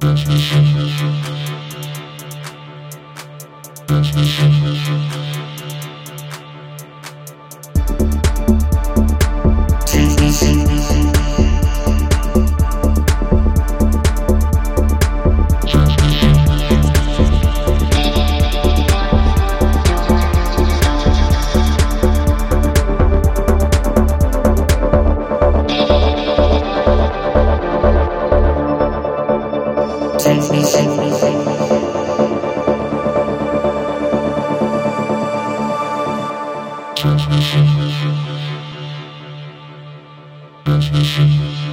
Thank you. Transmission. Transmission.